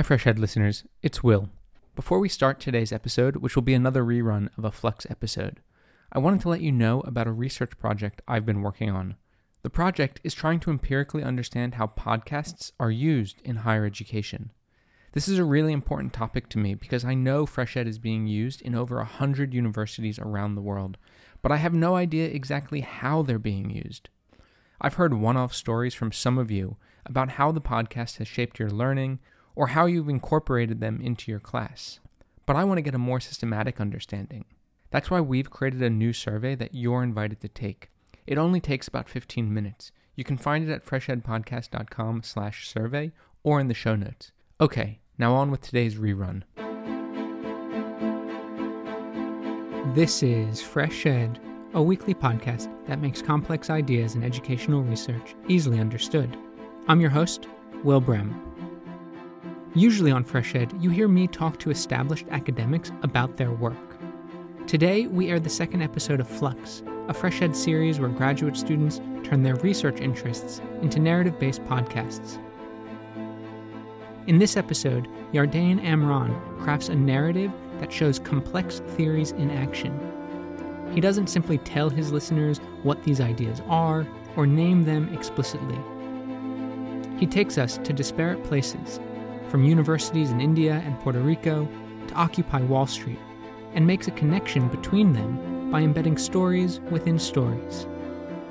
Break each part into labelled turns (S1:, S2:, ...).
S1: Hi, Fresh listeners. It's Will. Before we start today's episode, which will be another rerun of a Flux episode, I wanted to let you know about a research project I've been working on. The project is trying to empirically understand how podcasts are used in higher education. This is a really important topic to me because I know Fresh Ed is being used in over 100 universities around the world, but I have no idea exactly how they're being used. I've heard one off stories from some of you about how the podcast has shaped your learning or how you've incorporated them into your class. But I want to get a more systematic understanding. That's why we've created a new survey that you're invited to take. It only takes about 15 minutes. You can find it at freshedpodcast.com slash survey or in the show notes. Okay, now on with today's rerun.
S2: This is Fresh Ed, a weekly podcast that makes complex ideas in educational research easily understood. I'm your host, Will Brehm. Usually on Fresh Ed, you hear me talk to established academics about their work. Today, we air the second episode of Flux, a Fresh Ed series where graduate students turn their research interests into narrative based podcasts. In this episode, Yardain Amron crafts a narrative that shows complex theories in action. He doesn't simply tell his listeners what these ideas are or name them explicitly. He takes us to disparate places, from universities in India and Puerto Rico to Occupy Wall Street, and makes a connection between them by embedding stories within stories.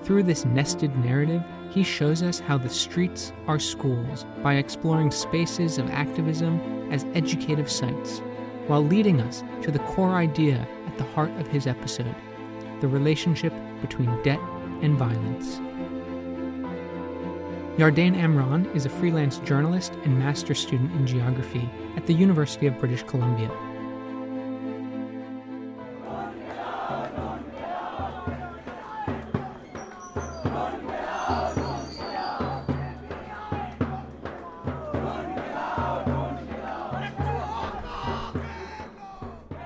S2: Through this nested narrative, he shows us how the streets are schools by exploring spaces of activism as educative sites, while leading us to the core idea at the heart of his episode the relationship between debt and violence. Yardain Amron is a freelance journalist and master student in geography at the University of British Columbia.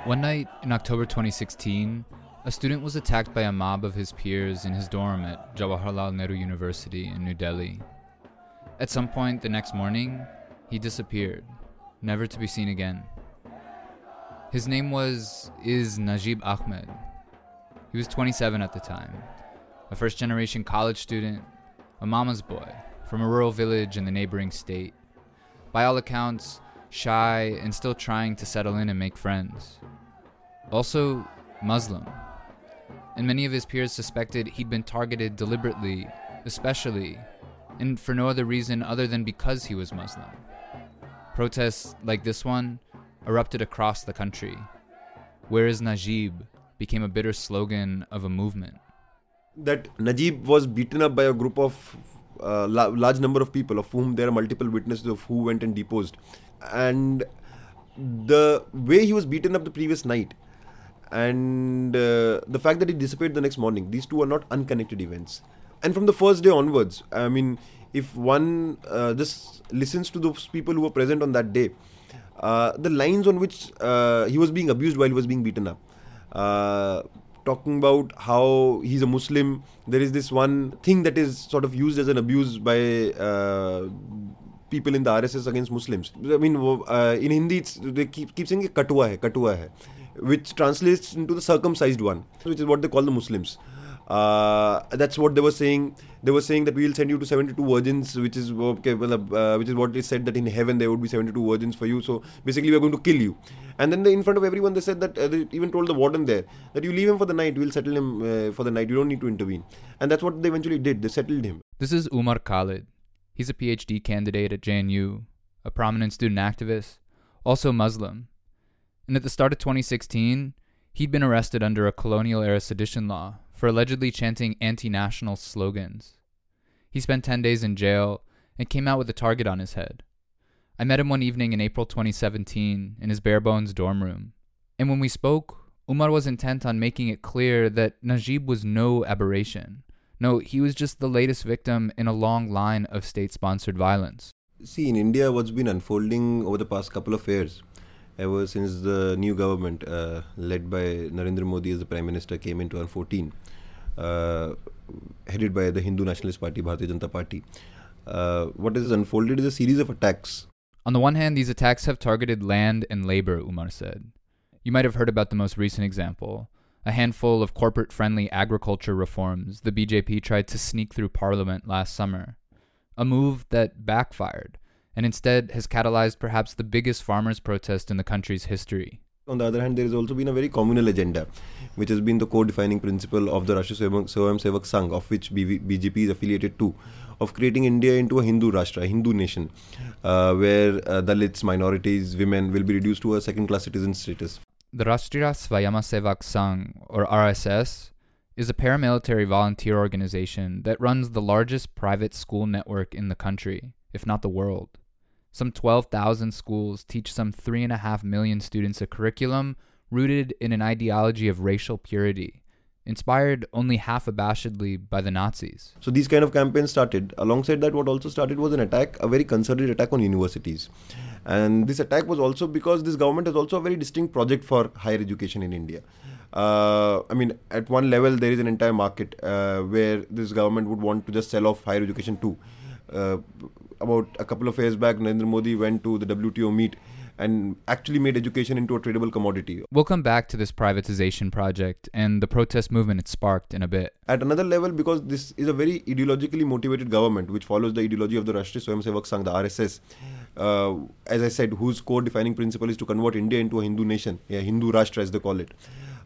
S3: One night in October 2016, a student was attacked by a mob of his peers in his dorm at Jawaharlal Nehru University in New Delhi. At some point the next morning, he disappeared, never to be seen again. His name was is Najib Ahmed. He was 27 at the time, a first generation college student, a mama's boy from a rural village in the neighboring state. By all accounts, shy and still trying to settle in and make friends. Also, Muslim. And many of his peers suspected he'd been targeted deliberately, especially, and for no other reason other than because he was Muslim. Protests like this one erupted across the country. Where is Najib became a bitter slogan of a movement.
S4: That Najib was beaten up by a group of uh, la- large number of people, of whom there are multiple witnesses of who went and deposed, and the way he was beaten up the previous night, and uh, the fact that he disappeared the next morning. These two are not unconnected events. And from the first day onwards, I mean, if one uh, just listens to those people who were present on that day, uh, the lines on which uh, he was being abused while he was being beaten up, uh, talking about how he's a Muslim. There is this one thing that is sort of used as an abuse by uh, people in the RSS against Muslims. I mean, uh, in Hindi, they keep, keep saying katua hai, katua hai, which translates into the circumcised one, which is what they call the Muslims. Uh, that's what they were saying. They were saying that we will send you to 72 virgins, which is okay, well, uh, which is what is said that in heaven there would be 72 virgins for you. So basically, we are going to kill you. And then they, in front of everyone, they said that uh, they even told the warden there that you leave him for the night. We'll settle him uh, for the night. You don't need to intervene. And that's what they eventually did. They settled him.
S3: This is Umar Khalid. He's a PhD candidate at JNU, a prominent student activist, also Muslim. And at the start of 2016, he'd been arrested under a colonial era sedition law for allegedly chanting anti national slogans. He spent 10 days in jail and came out with a target on his head. I met him one evening in April 2017 in his bare bones dorm room. And when we spoke, Umar was intent on making it clear that Najib was no aberration. No, he was just the latest victim in a long line of state sponsored violence.
S4: See, in India, what's been unfolding over the past couple of years, ever since the new government uh, led by Narendra Modi as the Prime Minister came in 2014, uh, headed by the Hindu Nationalist Party, Bharatiya Janata Party, uh, what has unfolded is a series of attacks
S3: On the one hand, these attacks have targeted land and labor, Umar said. You might have heard about the most recent example a handful of corporate friendly agriculture reforms the BJP tried to sneak through parliament last summer. A move that backfired and instead has catalyzed perhaps the biggest farmers' protest in the country's history.
S4: On the other hand, there has also been a very communal agenda, which has been the core defining principle of the Rashtriya Swayam Sevak Sangh, of which BJP is affiliated to, of creating India into a Hindu Rashtra, a Hindu nation, uh, where uh, Dalits, minorities, women will be reduced to a second class citizen status.
S3: The Rashtriya Swayamsevak Sangh, or RSS, is a paramilitary volunteer organization that runs the largest private school network in the country, if not the world. Some 12,000 schools teach some 3.5 million students a curriculum rooted in an ideology of racial purity inspired only half abashedly by the Nazis.
S4: So these kind of campaigns started. Alongside that, what also started was an attack, a very concerted attack on universities. And this attack was also because this government has also a very distinct project for higher education in India. Uh, I mean, at one level, there is an entire market uh, where this government would want to just sell off higher education too. Uh, about a couple of years back, Narendra Modi went to the WTO meet and actually made education into a tradable commodity.
S3: We'll come back to this privatization project and the protest movement it sparked in a bit.
S4: At another level, because this is a very ideologically motivated government which follows the ideology of the Rashtriya Swayamsevak Sangh, the RSS, uh, as I said, whose core defining principle is to convert India into a Hindu nation, a Hindu Rashtra as they call it.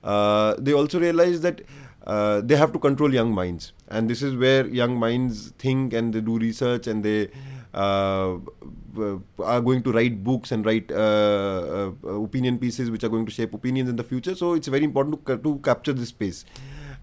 S4: Uh, they also realize that uh, they have to control young minds, and this is where young minds think and they do research and they uh, uh, are going to write books and write uh, opinion pieces which are going to shape opinions in the future. So it's very important to, to capture this space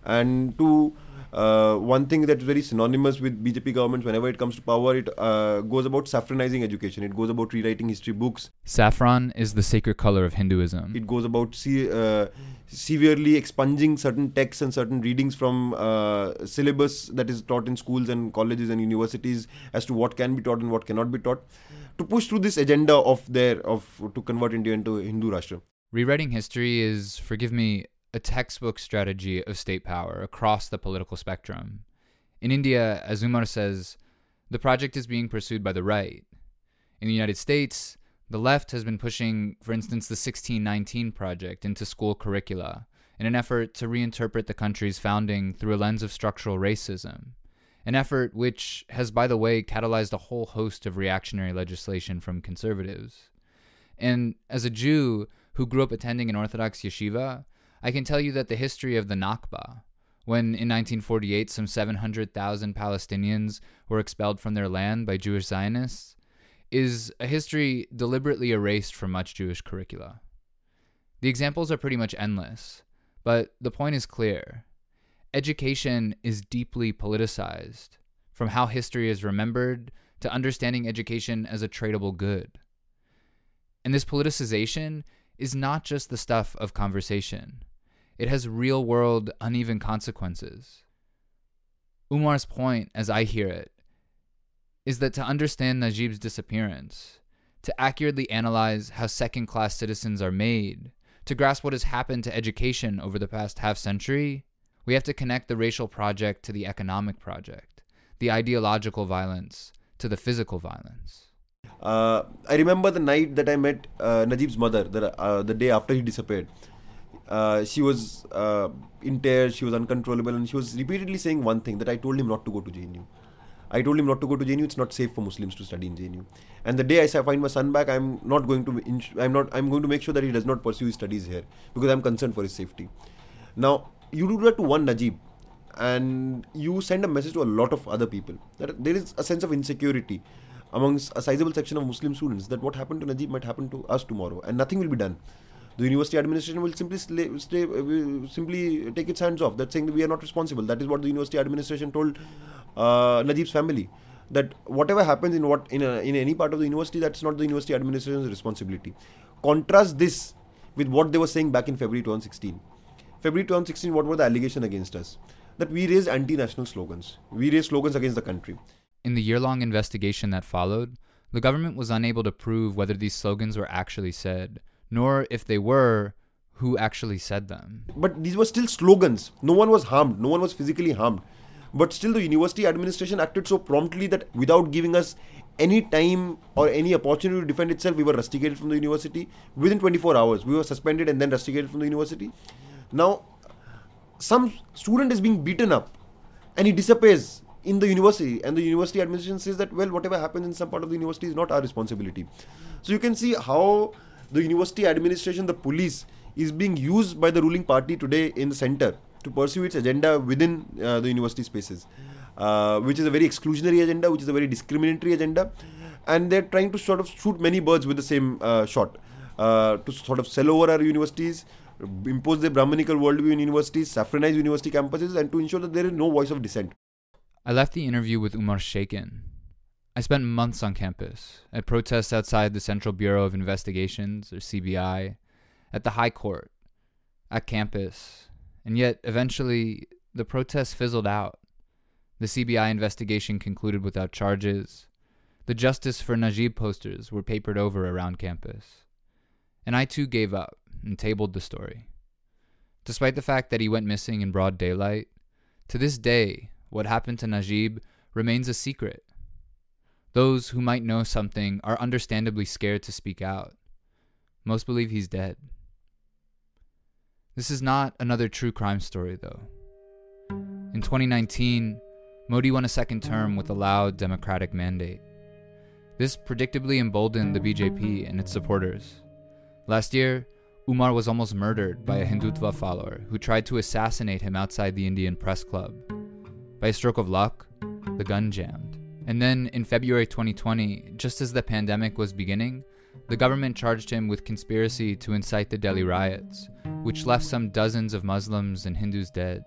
S4: and to uh, one thing that's very synonymous with BJP governments whenever it comes to power, it uh, goes about saffronizing education. It goes about rewriting history books.
S3: Saffron is the sacred color of Hinduism.
S4: It goes about see, uh, severely expunging certain texts and certain readings from uh, syllabus that is taught in schools and colleges and universities as to what can be taught and what cannot be taught. To push through this agenda of their of to convert India into Hindu Rashtra.
S3: Rewriting history is, forgive me, a textbook strategy of state power across the political spectrum. In India, as Umar says, the project is being pursued by the right. In the United States, the left has been pushing, for instance, the 1619 Project into school curricula in an effort to reinterpret the country's founding through a lens of structural racism, an effort which has, by the way, catalyzed a whole host of reactionary legislation from conservatives. And as a Jew who grew up attending an Orthodox yeshiva, I can tell you that the history of the Nakba, when in 1948 some 700,000 Palestinians were expelled from their land by Jewish Zionists, is a history deliberately erased from much Jewish curricula. The examples are pretty much endless, but the point is clear. Education is deeply politicized, from how history is remembered to understanding education as a tradable good. And this politicization is not just the stuff of conversation. It has real world, uneven consequences. Umar's point, as I hear it, is that to understand Najib's disappearance, to accurately analyze how second class citizens are made, to grasp what has happened to education over the past half century, we have to connect the racial project to the economic project, the ideological violence to the physical violence.
S4: Uh, I remember the night that I met uh, Najib's mother, the, uh, the day after he disappeared. Uh, she was uh, in tears, she was uncontrollable, and she was repeatedly saying one thing that I told him not to go to JNU. I told him not to go to JNU. It's not safe for Muslims to study in JNU. And the day I find my son back, I'm not going to. I'm not. I'm going to make sure that he does not pursue his studies here because I'm concerned for his safety. Now you do that to one Najib, and you send a message to a lot of other people that there is a sense of insecurity amongst a sizable section of Muslim students that what happened to Najib might happen to us tomorrow, and nothing will be done the university administration will simply stay, will simply take its hands off. That's saying that we are not responsible. That is what the university administration told uh, Najib's family. That whatever happens in what in a, in any part of the university, that's not the university administration's responsibility. Contrast this with what they were saying back in February 2016. February 2016, what were the allegations against us? That we raised anti-national slogans. We raised slogans against the country.
S3: In the year-long investigation that followed, the government was unable to prove whether these slogans were actually said nor if they were, who actually said them.
S4: But these were still slogans. No one was harmed, no one was physically harmed. But still, the university administration acted so promptly that without giving us any time or any opportunity to defend itself, we were rusticated from the university within 24 hours. We were suspended and then rusticated from the university. Now, some student is being beaten up and he disappears in the university, and the university administration says that, well, whatever happens in some part of the university is not our responsibility. So, you can see how the university administration, the police, is being used by the ruling party today in the center to pursue its agenda within uh, the university spaces uh, which is a very exclusionary agenda, which is a very discriminatory agenda, and they're trying to sort of shoot many birds with the same uh, shot uh, to sort of sell over our universities, impose their Brahmanical worldview in universities, saffronize university campuses, and to ensure that there is no voice of dissent.
S3: I left the interview with Umar shaken. I spent months on campus, at protests outside the Central Bureau of Investigations, or CBI, at the High Court, at campus, and yet eventually the protests fizzled out. The CBI investigation concluded without charges. The Justice for Najib posters were papered over around campus. And I too gave up and tabled the story. Despite the fact that he went missing in broad daylight, to this day, what happened to Najib remains a secret. Those who might know something are understandably scared to speak out. Most believe he's dead. This is not another true crime story, though. In 2019, Modi won a second term with a loud democratic mandate. This predictably emboldened the BJP and its supporters. Last year, Umar was almost murdered by a Hindutva follower who tried to assassinate him outside the Indian Press Club. By a stroke of luck, the gun jammed. And then in February 2020, just as the pandemic was beginning, the government charged him with conspiracy to incite the Delhi riots, which left some dozens of Muslims and Hindus dead.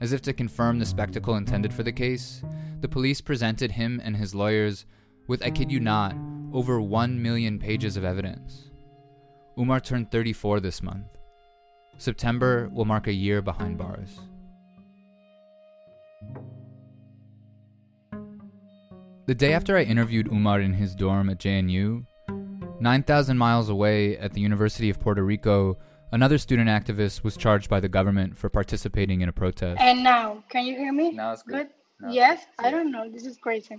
S3: As if to confirm the spectacle intended for the case, the police presented him and his lawyers with, I kid you not, over 1 million pages of evidence. Umar turned 34 this month. September will mark a year behind bars. The day after I interviewed Umar in his dorm at JNU, 9,000 miles away at the University of Puerto Rico, Another student activist was charged by the government for participating in a protest.
S5: And now, can you hear me?
S3: Now it's good.
S5: good? yes, I don't know. This is crazy.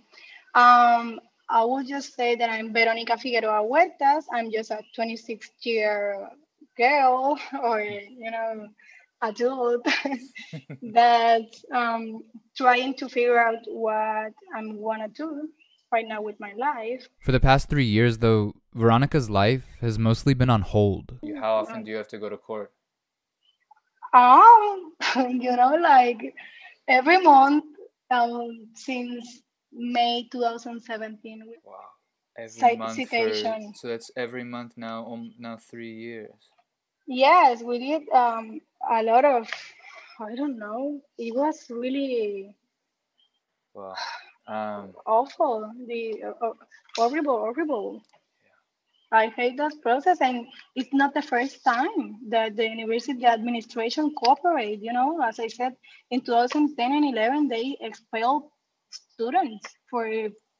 S5: Um, I will just say that I'm Veronica Figueroa Huertas. I'm just a 26 year girl or, you know, adult that's um, trying to figure out what I'm going to do right now with my life.
S3: For the past three years, though, Veronica's life has mostly been on hold. How often do you have to go to court?
S5: Um, you know, like every month um, since May 2017.
S3: Wow. Every month citation. For, so that's every month now, um, now three years.
S5: Yes, we did um, a lot of, I don't know, it was really
S3: wow. Um,
S5: awful, the uh, uh, horrible, horrible. Yeah. I hate that process, and it's not the first time that the university administration cooperate. You know, as I said, in 2010 and 11, they expelled students for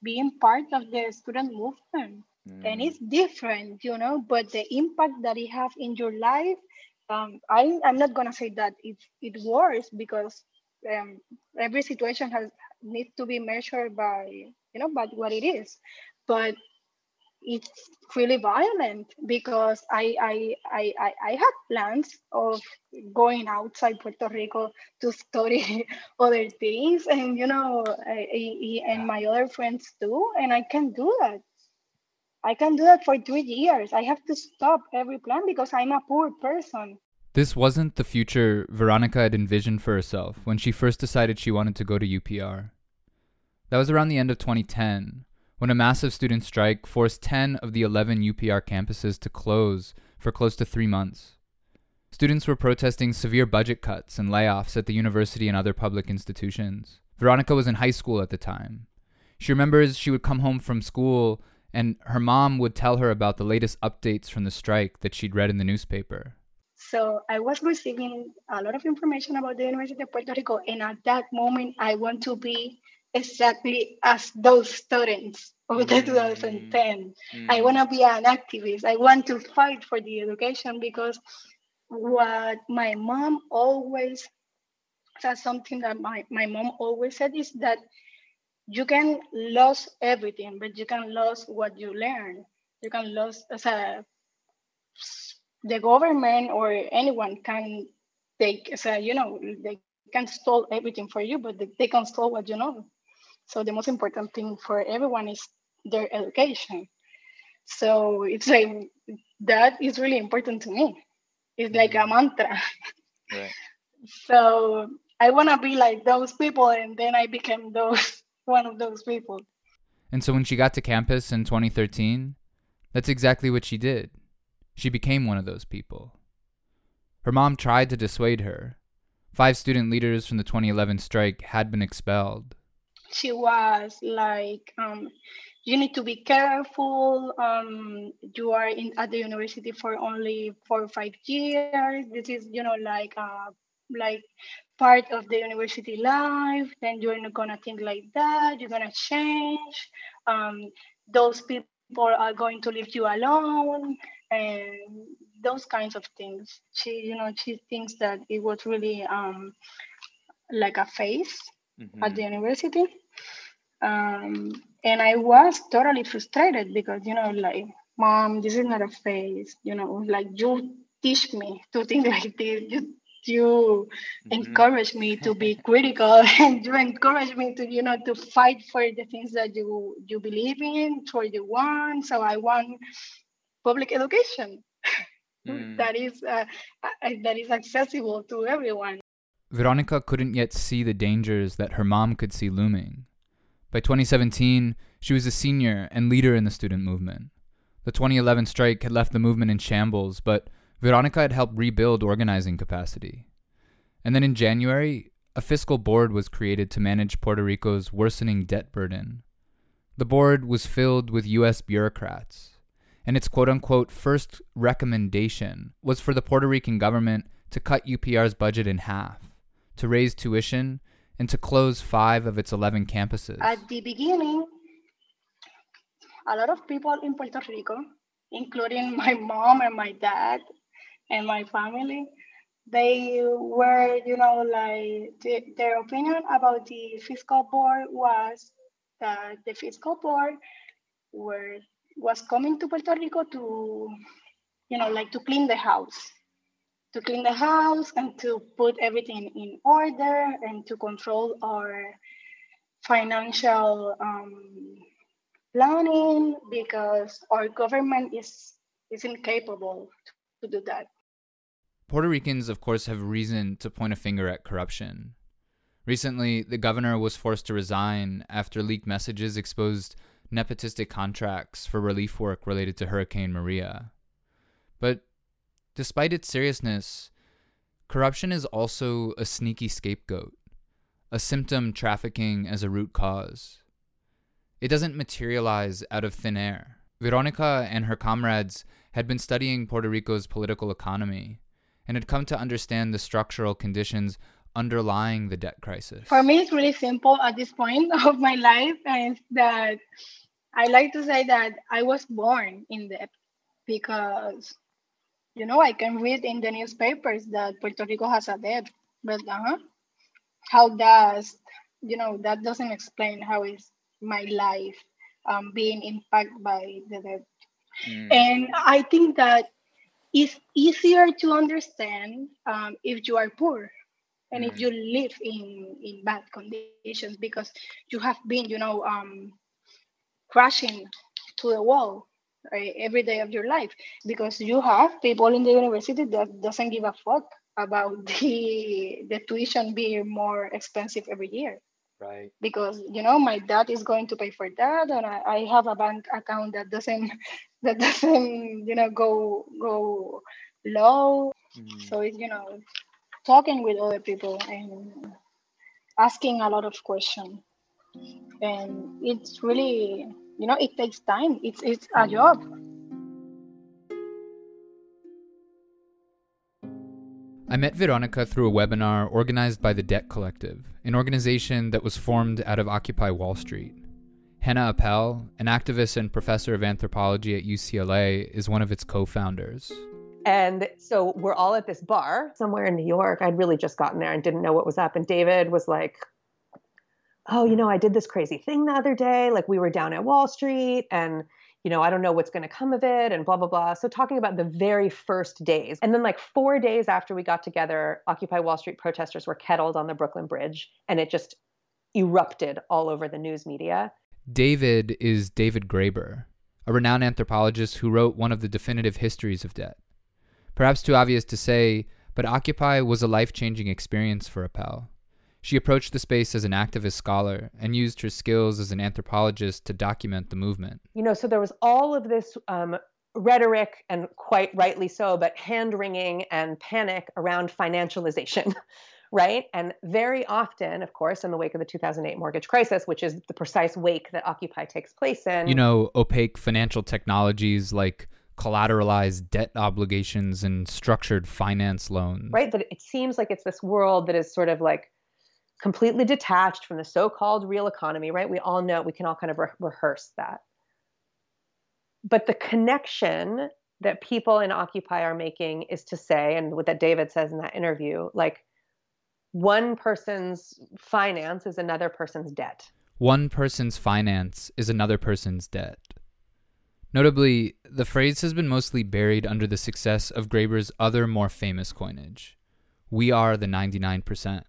S5: being part of the student movement, mm. and it's different, you know. But the impact that it have in your life, um, I I'm not gonna say that it it's worse because um, every situation has needs to be measured by you know by what it is but it's really violent because I, I I I I had plans of going outside Puerto Rico to study other things, and you know, I, I, and my other friends too, and I can do that. I can't do that for three years. I have to stop every plan because I'm a poor person.
S3: This wasn't the future Veronica had envisioned for herself when she first decided she wanted to go to UPR. That was around the end of 2010, when a massive student strike forced 10 of the 11 UPR campuses to close for close to three months. Students were protesting severe budget cuts and layoffs at the university and other public institutions. Veronica was in high school at the time. She remembers she would come home from school and her mom would tell her about the latest updates from the strike that she'd read in the newspaper.
S5: So I was receiving a lot of information about the University of Puerto Rico, and at that moment, I want to be exactly as those students of the mm. 2010. Mm. I want to be an activist. I want to fight for the education because what my mom always said something that my, my mom always said is that you can lose everything, but you can lose what you learn. You can lose as a the government or anyone can take as a you know they can stole everything for you, but they, they can stole what you know. So the most important thing for everyone is their education. So it's like that is really important to me. It's like a mm-hmm. mantra. Right. so I want to be like those people, and then I became those one of those people.
S3: And so when she got to campus in 2013, that's exactly what she did. She became one of those people. Her mom tried to dissuade her. Five student leaders from the 2011 strike had been expelled.
S5: She was like, um, you need to be careful. Um, you are in at the university for only four or five years. This is, you know, like uh, like part of the university life. Then you're not gonna think like that. You're gonna change. Um, those people are going to leave you alone, and those kinds of things. She, you know, she thinks that it was really um, like a phase mm-hmm. at the university. Um, and I was totally frustrated because, you know, like, mom, this is not a phase, you know, like you teach me to think like this. You, you mm-hmm. encourage me to be critical and you encourage me to, you know, to fight for the things that you you believe in, for the one. So I want public education mm. that is uh, uh, that is accessible to everyone.
S3: Veronica couldn't yet see the dangers that her mom could see looming. By 2017, she was a senior and leader in the student movement. The 2011 strike had left the movement in shambles, but Veronica had helped rebuild organizing capacity. And then in January, a fiscal board was created to manage Puerto Rico's worsening debt burden. The board was filled with U.S. bureaucrats, and its quote unquote first recommendation was for the Puerto Rican government to cut UPR's budget in half, to raise tuition, and to close five of its 11 campuses.
S5: At the beginning, a lot of people in Puerto Rico, including my mom and my dad and my family, they were, you know, like the, their opinion about the fiscal board was that the fiscal board were was coming to Puerto Rico to, you know, like to clean the house to clean the house and to put everything in order and to control our financial um, planning because our government is is incapable to do that.
S3: Puerto Ricans, of course, have reason to point a finger at corruption. Recently, the governor was forced to resign after leaked messages exposed nepotistic contracts for relief work related to Hurricane Maria. But Despite its seriousness, corruption is also a sneaky scapegoat, a symptom trafficking as a root cause. It doesn't materialize out of thin air. Veronica and her comrades had been studying Puerto Rico's political economy and had come to understand the structural conditions underlying the debt crisis.
S5: For me, it's really simple at this point of my life, and that I like to say that I was born in debt because you know, I can read in the newspapers that Puerto Rico has a debt, but uh-huh, how does, you know, that doesn't explain how is my life um, being impacted by the debt. Mm. And I think that it's easier to understand um, if you are poor and mm. if you live in, in bad conditions because you have been, you know, um, crashing to the wall right, every day of your life because you have people in the university that doesn't give a fuck about the the tuition being more expensive every year
S3: right.
S5: Because you know my dad is going to pay for that and I, I have a bank account that doesn't that doesn't you know go go low. Mm. so it's you know talking with other people and asking a lot of questions and it's really you know it takes time. It's it's a job
S3: I met Veronica through a webinar organized by the Debt Collective, an organization that was formed out of Occupy Wall Street. Hannah Appel, an activist and professor of anthropology at UCLA, is one of its co founders.
S6: And so we're all at this bar somewhere in New York. I'd really just gotten there and didn't know what was up. And David was like, oh, you know, I did this crazy thing the other day. Like we were down at Wall Street and you know, I don't know what's going to come of it and blah, blah, blah. So, talking about the very first days. And then, like, four days after we got together, Occupy Wall Street protesters were kettled on the Brooklyn Bridge and it just erupted all over the news media.
S3: David is David Graeber, a renowned anthropologist who wrote one of the definitive histories of debt. Perhaps too obvious to say, but Occupy was a life changing experience for Appel. She approached the space as an activist scholar and used her skills as an anthropologist to document the movement.
S6: You know, so there was all of this um, rhetoric, and quite rightly so, but hand wringing and panic around financialization. right? And very often, of course, in the wake of the 2008 mortgage crisis, which is the precise wake that Occupy takes place in.
S3: You know, opaque financial technologies like collateralized debt obligations and structured finance loans.
S6: Right? That it seems like it's this world that is sort of like completely detached from the so-called real economy, right? We all know, we can all kind of re- rehearse that. But the connection that people in Occupy are making is to say, and what that David says in that interview, like one person's finance is another person's debt.
S3: One person's finance is another person's debt. Notably, the phrase has been mostly buried under the success of Graeber's other more famous coinage We are the 99%.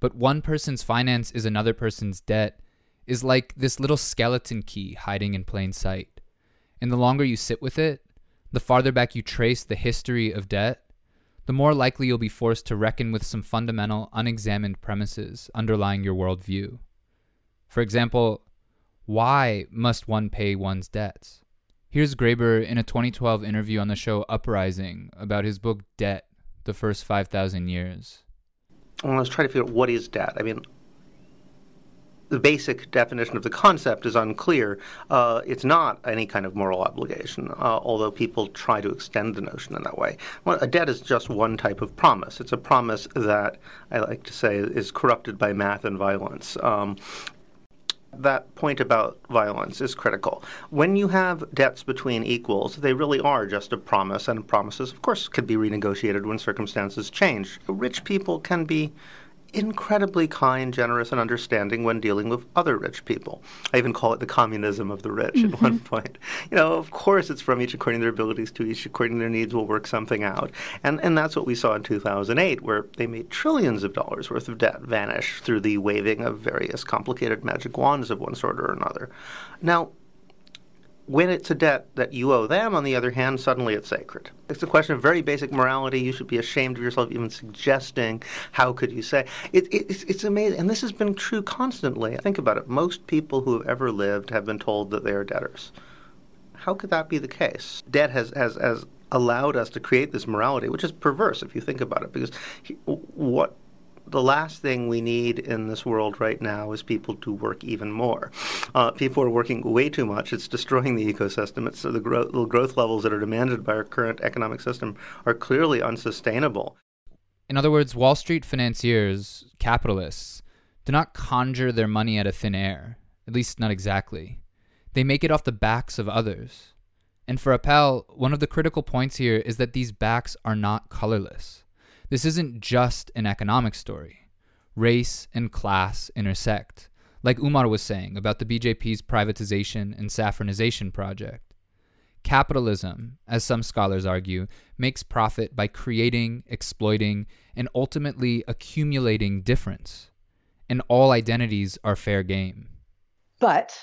S3: But one person's finance is another person's debt is like this little skeleton key hiding in plain sight. And the longer you sit with it, the farther back you trace the history of debt, the more likely you'll be forced to reckon with some fundamental, unexamined premises underlying your worldview. For example, why must one pay one's debts? Here's Graeber in a 2012 interview on the show Uprising about his book Debt The First 5,000 Years
S7: well, let's try to figure out what is debt. I mean, the basic definition of the concept is unclear. Uh, it's not any kind of moral obligation, uh, although people try to extend the notion in that way. Well, a debt is just one type of promise. It's a promise that I like to say is corrupted by math and violence. Um, that point about violence is critical. When you have debts between equals, they really are just a promise, and promises, of course, can be renegotiated when circumstances change. Rich people can be incredibly kind, generous, and understanding when dealing with other rich people. I even call it the communism of the rich mm-hmm. at one point. You know, of course, it's from each according to their abilities to each according to their needs. We'll work something out, and and that's what we saw in 2008, where they made trillions of dollars worth of debt vanish through the waving of various complicated magic wands of one sort or another. Now, when it's a debt that you owe them, on the other hand, suddenly it's sacred. It's a question of very basic morality. You should be ashamed of yourself even suggesting. How could you say? It, it, it's, it's amazing. And this has been true constantly. Think about it. Most people who have ever lived have been told that they are debtors. How could that be the case? Debt has, has, has allowed us to create this morality, which is perverse if you think about it, because what the last thing we need in this world right now is people to work even more. Uh, people are working way too much. It's destroying the ecosystem. It's the, gro- the growth levels that are demanded by our current economic system are clearly unsustainable.
S3: In other words, Wall Street financiers, capitalists, do not conjure their money out of thin air, at least not exactly. They make it off the backs of others. And for Appel, one of the critical points here is that these backs are not colorless. This isn't just an economic story. Race and class intersect, like Umar was saying about the BJP's privatization and saffronization project. Capitalism, as some scholars argue, makes profit by creating, exploiting, and ultimately accumulating difference. And all identities are fair game.
S6: But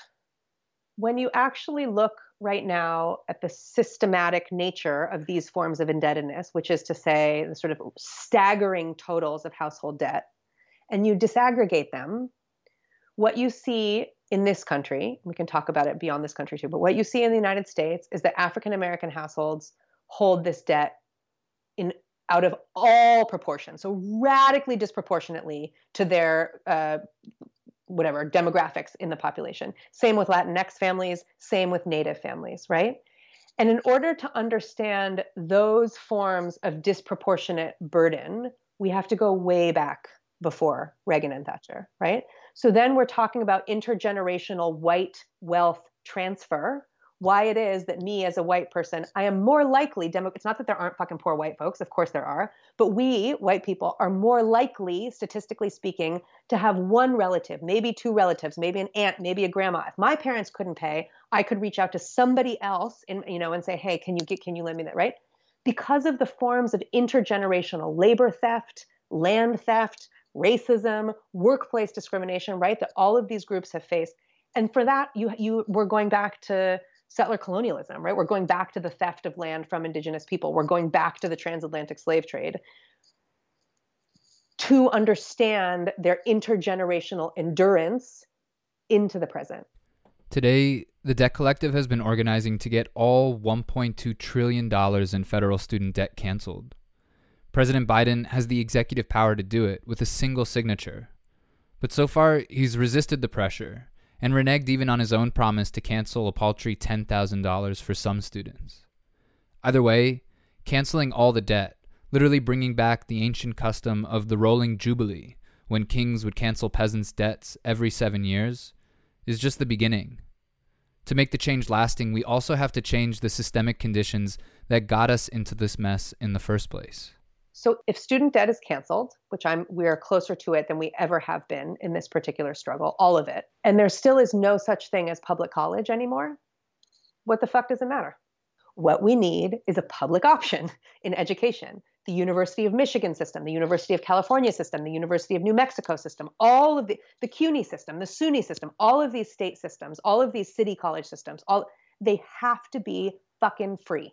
S6: when you actually look right now at the systematic nature of these forms of indebtedness, which is to say, the sort of staggering totals of household debt, and you disaggregate them, what you see in this country, we can talk about it beyond this country too, but what you see in the United States is that African American households hold this debt in out of all proportion, so radically disproportionately to their uh, whatever demographics in the population. Same with Latinx families, same with Native families, right? And in order to understand those forms of disproportionate burden, we have to go way back before Reagan and Thatcher, right? So then we're talking about intergenerational white wealth transfer why it is that me as a white person, I am more likely, demo- it's not that there aren't fucking poor white folks, of course there are, but we, white people, are more likely, statistically speaking, to have one relative, maybe two relatives, maybe an aunt, maybe a grandma. If my parents couldn't pay, I could reach out to somebody else and, you know, and say, hey, can you get, can you lend me that, right? Because of the forms of intergenerational labor theft, land theft, racism, workplace discrimination, right, that all of these groups have faced. And for that, you, you, we're going back to settler colonialism, right? We're going back to the theft of land from indigenous people. We're going back to the transatlantic slave trade to understand their intergenerational endurance into the present.
S3: Today, the Debt Collective has been organizing to get all $1.2 trillion in federal student debt canceled. President Biden has the executive power to do it with a single signature. But so far, he's resisted the pressure and reneged even on his own promise to cancel a paltry $10,000 for some students. Either way, canceling all the debt, literally bringing back the ancient custom of the rolling jubilee, when kings would cancel peasants' debts every seven years, is just the beginning. To make the change lasting, we also have to change the systemic conditions that got us into this mess in the first place.
S6: So if student debt is canceled, which I'm we are closer to it than we ever have been in this particular struggle, all of it, and there still is no such thing as public college anymore, what the fuck does it matter? What we need is a public option in education. The University of Michigan system, the University of California system, the University of New Mexico system, all of the the CUNY system, the SUNY system, all of these state systems, all of these city college systems, all they have to be fucking free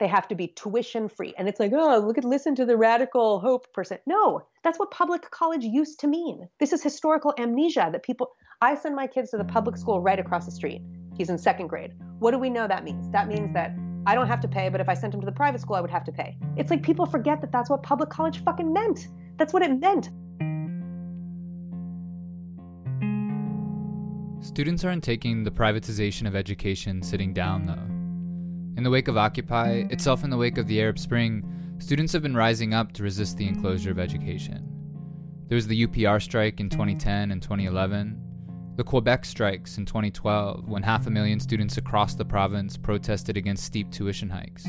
S6: they have to be tuition free. And it's like, oh, look at listen to the radical hope person. No, that's what public college used to mean. This is historical amnesia that people I send my kids to the public school right across the street. He's in second grade. What do we know that means? That means that I don't have to pay, but if I sent him to the private school, I would have to pay. It's like people forget that that's what public college fucking meant. That's what it meant.
S3: Students aren't taking the privatization of education sitting down, though. In the wake of Occupy, itself in the wake of the Arab Spring, students have been rising up to resist the enclosure of education. There was the UPR strike in 2010 and 2011, the Quebec strikes in 2012, when half a million students across the province protested against steep tuition hikes.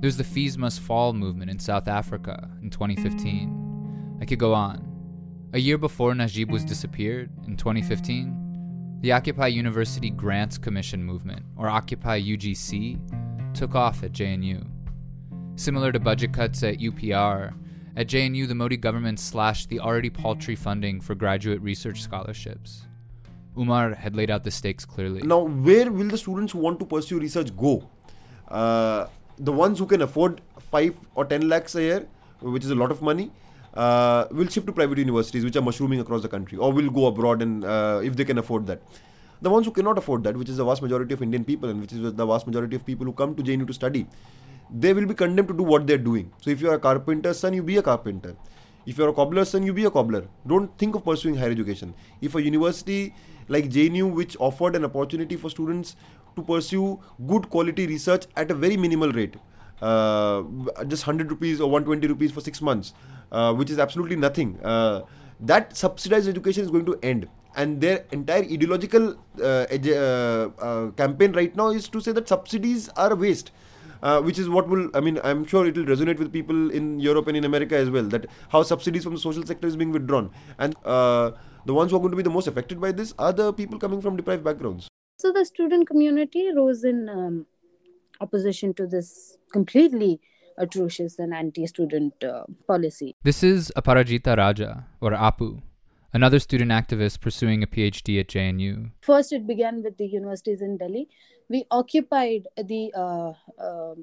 S3: There's the Fees Must Fall movement in South Africa in 2015. I could go on. A year before Najib was disappeared, in 2015, the Occupy University Grants Commission movement, or Occupy UGC, took off at JNU. Similar to budget cuts at UPR, at JNU the Modi government slashed the already paltry funding for graduate research scholarships. Umar had laid out the stakes clearly.
S4: Now, where will the students who want to pursue research go? Uh, the ones who can afford 5 or 10 lakhs a year, which is a lot of money, uh, will shift to private universities, which are mushrooming across the country, or will go abroad and uh, if they can afford that. The ones who cannot afford that, which is the vast majority of Indian people and which is the vast majority of people who come to JNU to study, they will be condemned to do what they're doing. So if you're a carpenter's son, you be a carpenter. If you're a cobbler's son, you be a cobbler. Don't think of pursuing higher education. If a university like JNU, which offered an opportunity for students to pursue good quality research at a very minimal rate, uh, just 100 rupees or 120 rupees for six months, uh, which is absolutely nothing. Uh, that subsidized education is going to end and their entire ideological uh, uh, uh, campaign right now is to say that subsidies are a waste. Uh, which is what will I mean I'm sure it will resonate with people in Europe and in America as well that how subsidies from the social sector is being withdrawn and uh, the ones who are going to be the most affected by this are the people coming from deprived backgrounds.
S8: So the student community rose in um, opposition to this completely atrocious and anti-student uh, policy.
S3: This is Aparajita Raja or Apu another student activist pursuing a PhD at JNU.
S8: First, it began with the universities in Delhi. We occupied the uh, uh,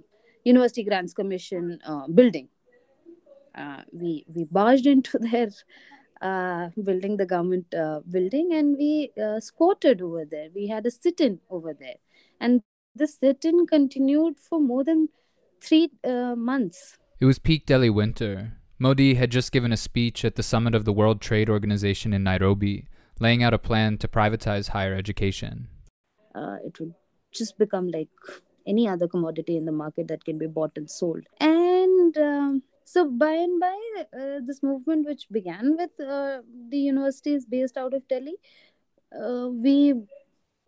S8: University Grants Commission uh, building. Uh, we we barged into their uh, building, the government uh, building, and we squatted over there. We had a sit-in over there, and the sit-in continued for more than three months.
S3: It was peak Delhi winter, Modi had just given a speech at the summit of the World Trade Organization in Nairobi, laying out a plan to privatize higher education.
S8: Uh, it would just become like any other commodity in the market that can be bought and sold. And um, so, by and by, uh, this movement, which began with uh, the universities based out of Delhi, uh, we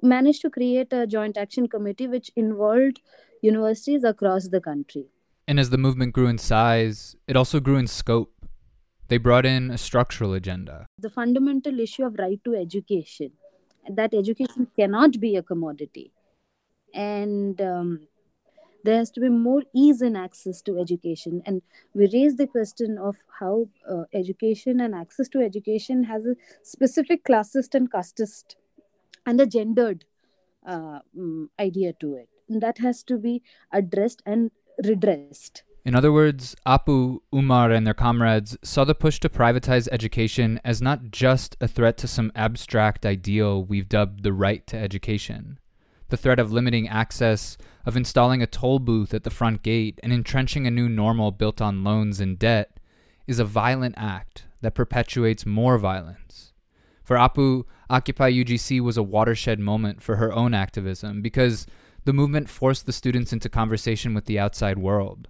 S8: managed to create a joint action committee which involved universities across the country.
S3: And as the movement grew in size, it also grew in scope. They brought in a structural agenda.
S8: The fundamental issue of right to education, that education cannot be a commodity. And um, there has to be more ease in access to education. And we raised the question of how uh, education and access to education has a specific classist and casteist and a gendered uh, um, idea to it. And that has to be addressed and redressed.
S3: In other words, Apu, Umar, and their comrades saw the push to privatize education as not just a threat to some abstract ideal we've dubbed the right to education, the threat of limiting access, of installing a toll booth at the front gate, and entrenching a new normal built on loans and debt, is a violent act that perpetuates more violence. For Apu, Occupy UGC was a watershed moment for her own activism because the movement forced the students into conversation with the outside world.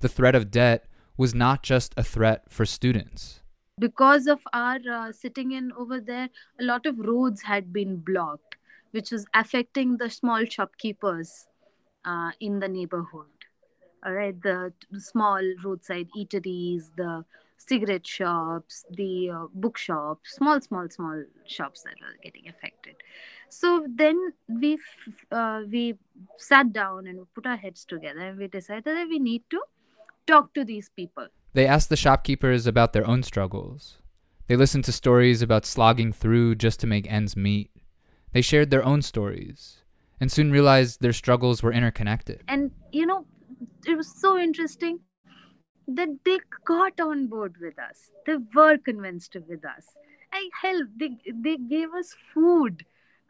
S3: The threat of debt was not just a threat for students.
S8: Because of our uh, sitting in over there, a lot of roads had been blocked, which was affecting the small shopkeepers uh, in the neighborhood. All right, the small roadside eateries, the cigarette shops, the uh, bookshops, small, small, small shops that were getting affected. So then we uh, we sat down and put our heads together and we decided that we need to talk to these people.
S3: They asked the shopkeepers about their own struggles. They listened to stories about slogging through just to make ends meet. They shared their own stories and soon realized their struggles were interconnected.
S8: And you know, it was so interesting that they got on board with us. They were convinced with us. I hell, they they gave us food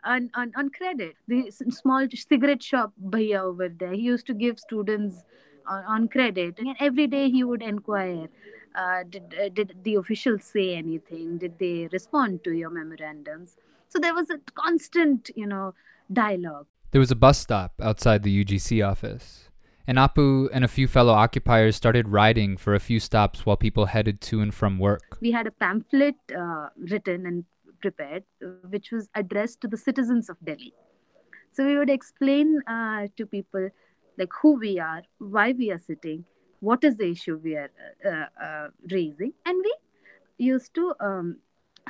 S8: on, on, on credit. The small cigarette shop bhaiya over there, he used to give students on, on credit. And every day he would inquire, uh, did, uh, did the officials say anything? Did they respond to your memorandums? So there was a constant, you know, dialogue.
S3: There was a bus stop outside the UGC office and Apu and a few fellow occupiers started riding for a few stops while people headed to and from work.
S8: We had a pamphlet uh, written and prepared, uh, which was addressed to the citizens of Delhi. So we would explain uh, to people like who we are, why we are sitting, what is the issue we are uh, uh raising, and we used to um,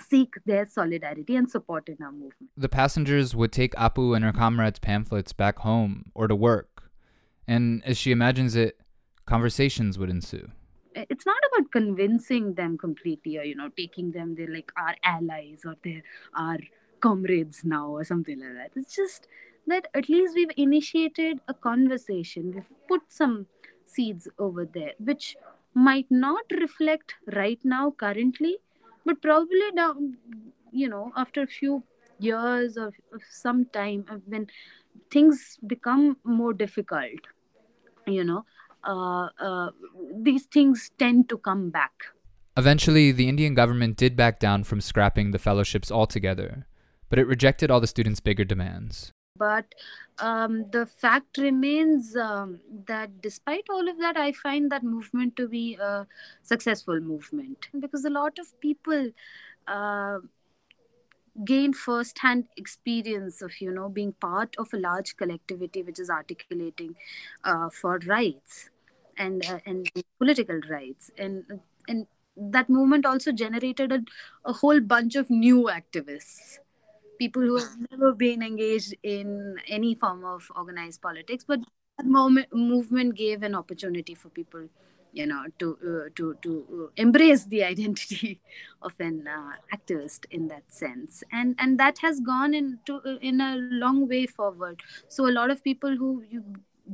S8: seek their solidarity and support in our movement.
S3: The passengers would take Apu and her comrades' pamphlets back home or to work and as she imagines it, conversations would ensue.
S8: It's not about convincing them completely or, you know, taking them, they're like our allies or they're our comrades now or something like that. It's just that at least we've initiated a conversation. We've put some seeds over there, which might not reflect right now, currently, but probably down, you know, after a few years of, of some time when things become more difficult you know uh, uh, these things tend to come back.
S3: Eventually the indian government did back down from scrapping the fellowships altogether but it rejected all the students bigger demands.
S8: But um, the fact remains um, that despite all of that i find that movement to be a successful movement. Because a lot of people uh, gained first-hand experience of you know being part of a large collectivity which is articulating uh, for rights and uh, and political rights. And and that movement also generated a, a whole bunch of new activists people who have never been engaged in any form of organized politics but that moment, movement gave an opportunity for people you know to uh, to to uh, embrace the identity of an uh, activist in that sense. And and that has gone into uh, in a long way forward. So a lot of people who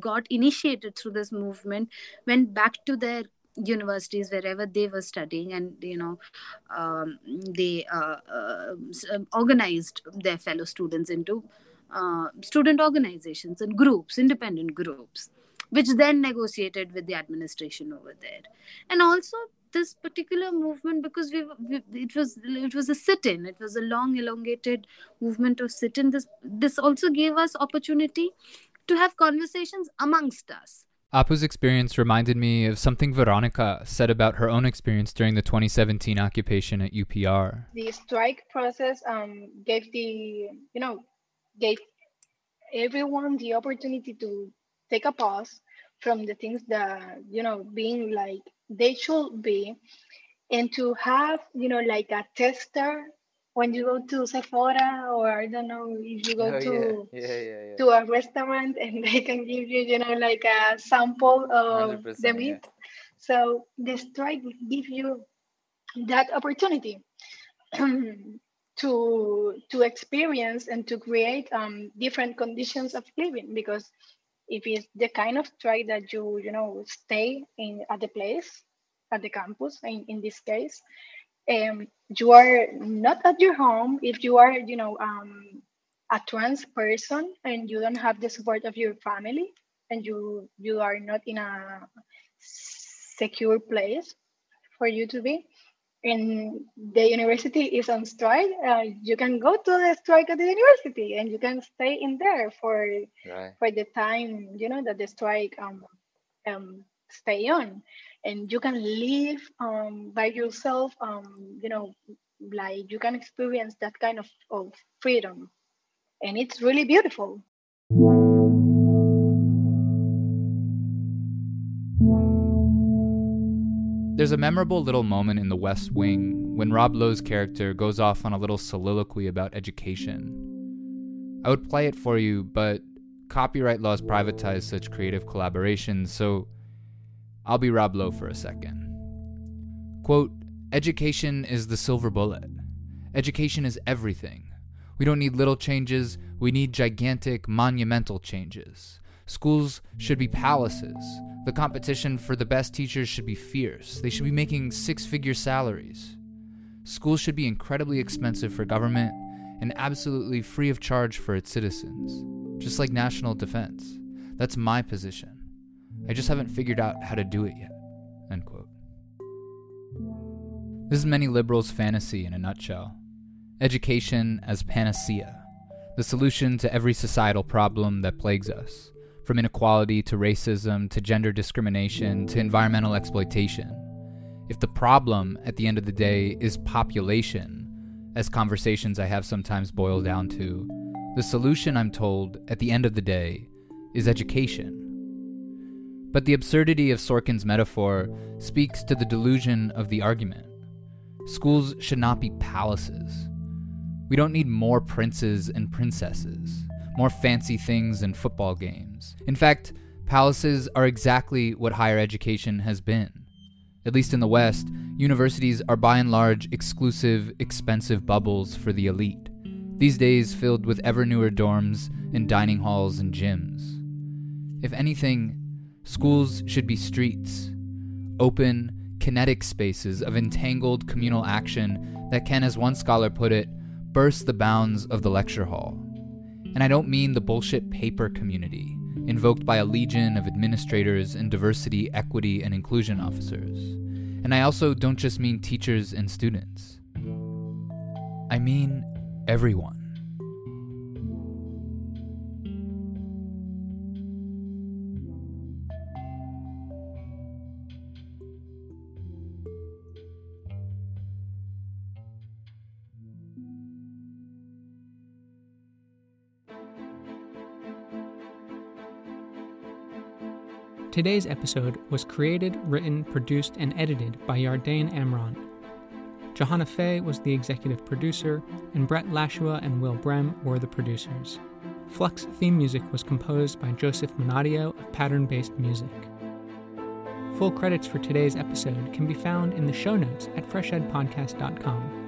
S8: got initiated through this movement went back to their universities wherever they were studying and you know um, they uh, uh, um, organized their fellow students into student organizations and groups independent groups which then negotiated with the administration over there. And also this particular movement because we, we, it was it was a sit-in it was a long elongated movement of sit-in. This this also gave us opportunity to have conversations amongst us.
S3: Apu's experience reminded me of something Veronica said about her own experience during the 2017 occupation at UPR.
S5: The strike process um, gave the, you know, gave everyone the opportunity to take a pause from the things that you know being like they should be and to have you know like a tester when you go to Sephora or I don't know if you go
S3: Oh,
S5: to
S3: yeah. Yeah, yeah,
S5: to a restaurant and they can give you you know like a sample of
S3: 100%,
S5: the meat. So the strike give you that opportunity to to experience and to create um, different conditions of living because if it's the kind of strike that you you know stay in at the place at the campus in, in this case um, you are not at your home. If you are you know um, a trans person and you don't have the support of your family and you you are not in a secure place for you to be and the university is on strike uh, you can go to the strike at the university and you can stay in there for
S3: Right.
S5: for the time you know that the strike um, um stay on. And you can live um by yourself um you know like you can experience that kind of, of freedom. And it's really beautiful
S3: There's a memorable little moment in The West Wing when Rob Lowe's character goes off on a little soliloquy about education. I would play it for you, but copyright laws privatize such creative collaborations, so I'll be Rob Lowe for a second. Quote Education is the silver bullet. Education is everything. We don't need little changes, we need gigantic, monumental changes. Schools should be palaces. The competition for the best teachers should be fierce. They should be making six figure salaries. Schools should be incredibly expensive for government and absolutely free of charge for its citizens, just like national defense. That's my position. I just haven't figured out how to do it yet. End quote. This is many liberals' fantasy in a nutshell. Education as panacea, the solution to every societal problem that plagues us, from inequality to racism to gender discrimination to environmental exploitation. If the problem at the end of the day is population, as conversations I have sometimes boil down to, the solution, I'm told, at the end of the day, is education. But the absurdity of Sorkin's metaphor speaks to the delusion of the argument. Schools should not be palaces. We don't need more princes and princesses, more fancy things and football games. In fact, palaces are exactly what higher education has been. At least in the West, universities are by and large exclusive, expensive bubbles for the elite, these days filled with ever newer dorms and dining halls and gyms. If anything, schools should be streets, open, kinetic spaces of entangled communal action that can, as one scholar put it, burst the bounds of the lecture hall. And I don't mean the bullshit paper community, invoked by a legion of administrators and diversity, equity, and inclusion officers. And I also don't just mean teachers and students. I mean everyone.
S2: Today's episode was created, written, produced, and edited by Yardain Amron. Johannah Fahey was the executive producer, and Brett Lashua and Will Brehm were the producers. Flux theme music was composed by Joseph Minadeo of Pattern Based Music. Full credits for today's episode can be found in the show notes at freshedpodcast.com.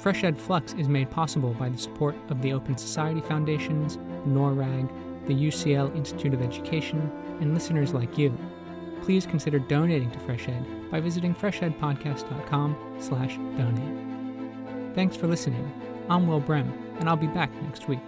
S2: FreshEd Flux is made possible by the support of the Open Society Foundations, NORRAG, the UCL Institute of Education, and listeners like you. Please consider donating to FreshEd by visiting freshedpodcast.com slash donate. Thanks for listening. I'm Will Brehm, and I'll be back next week.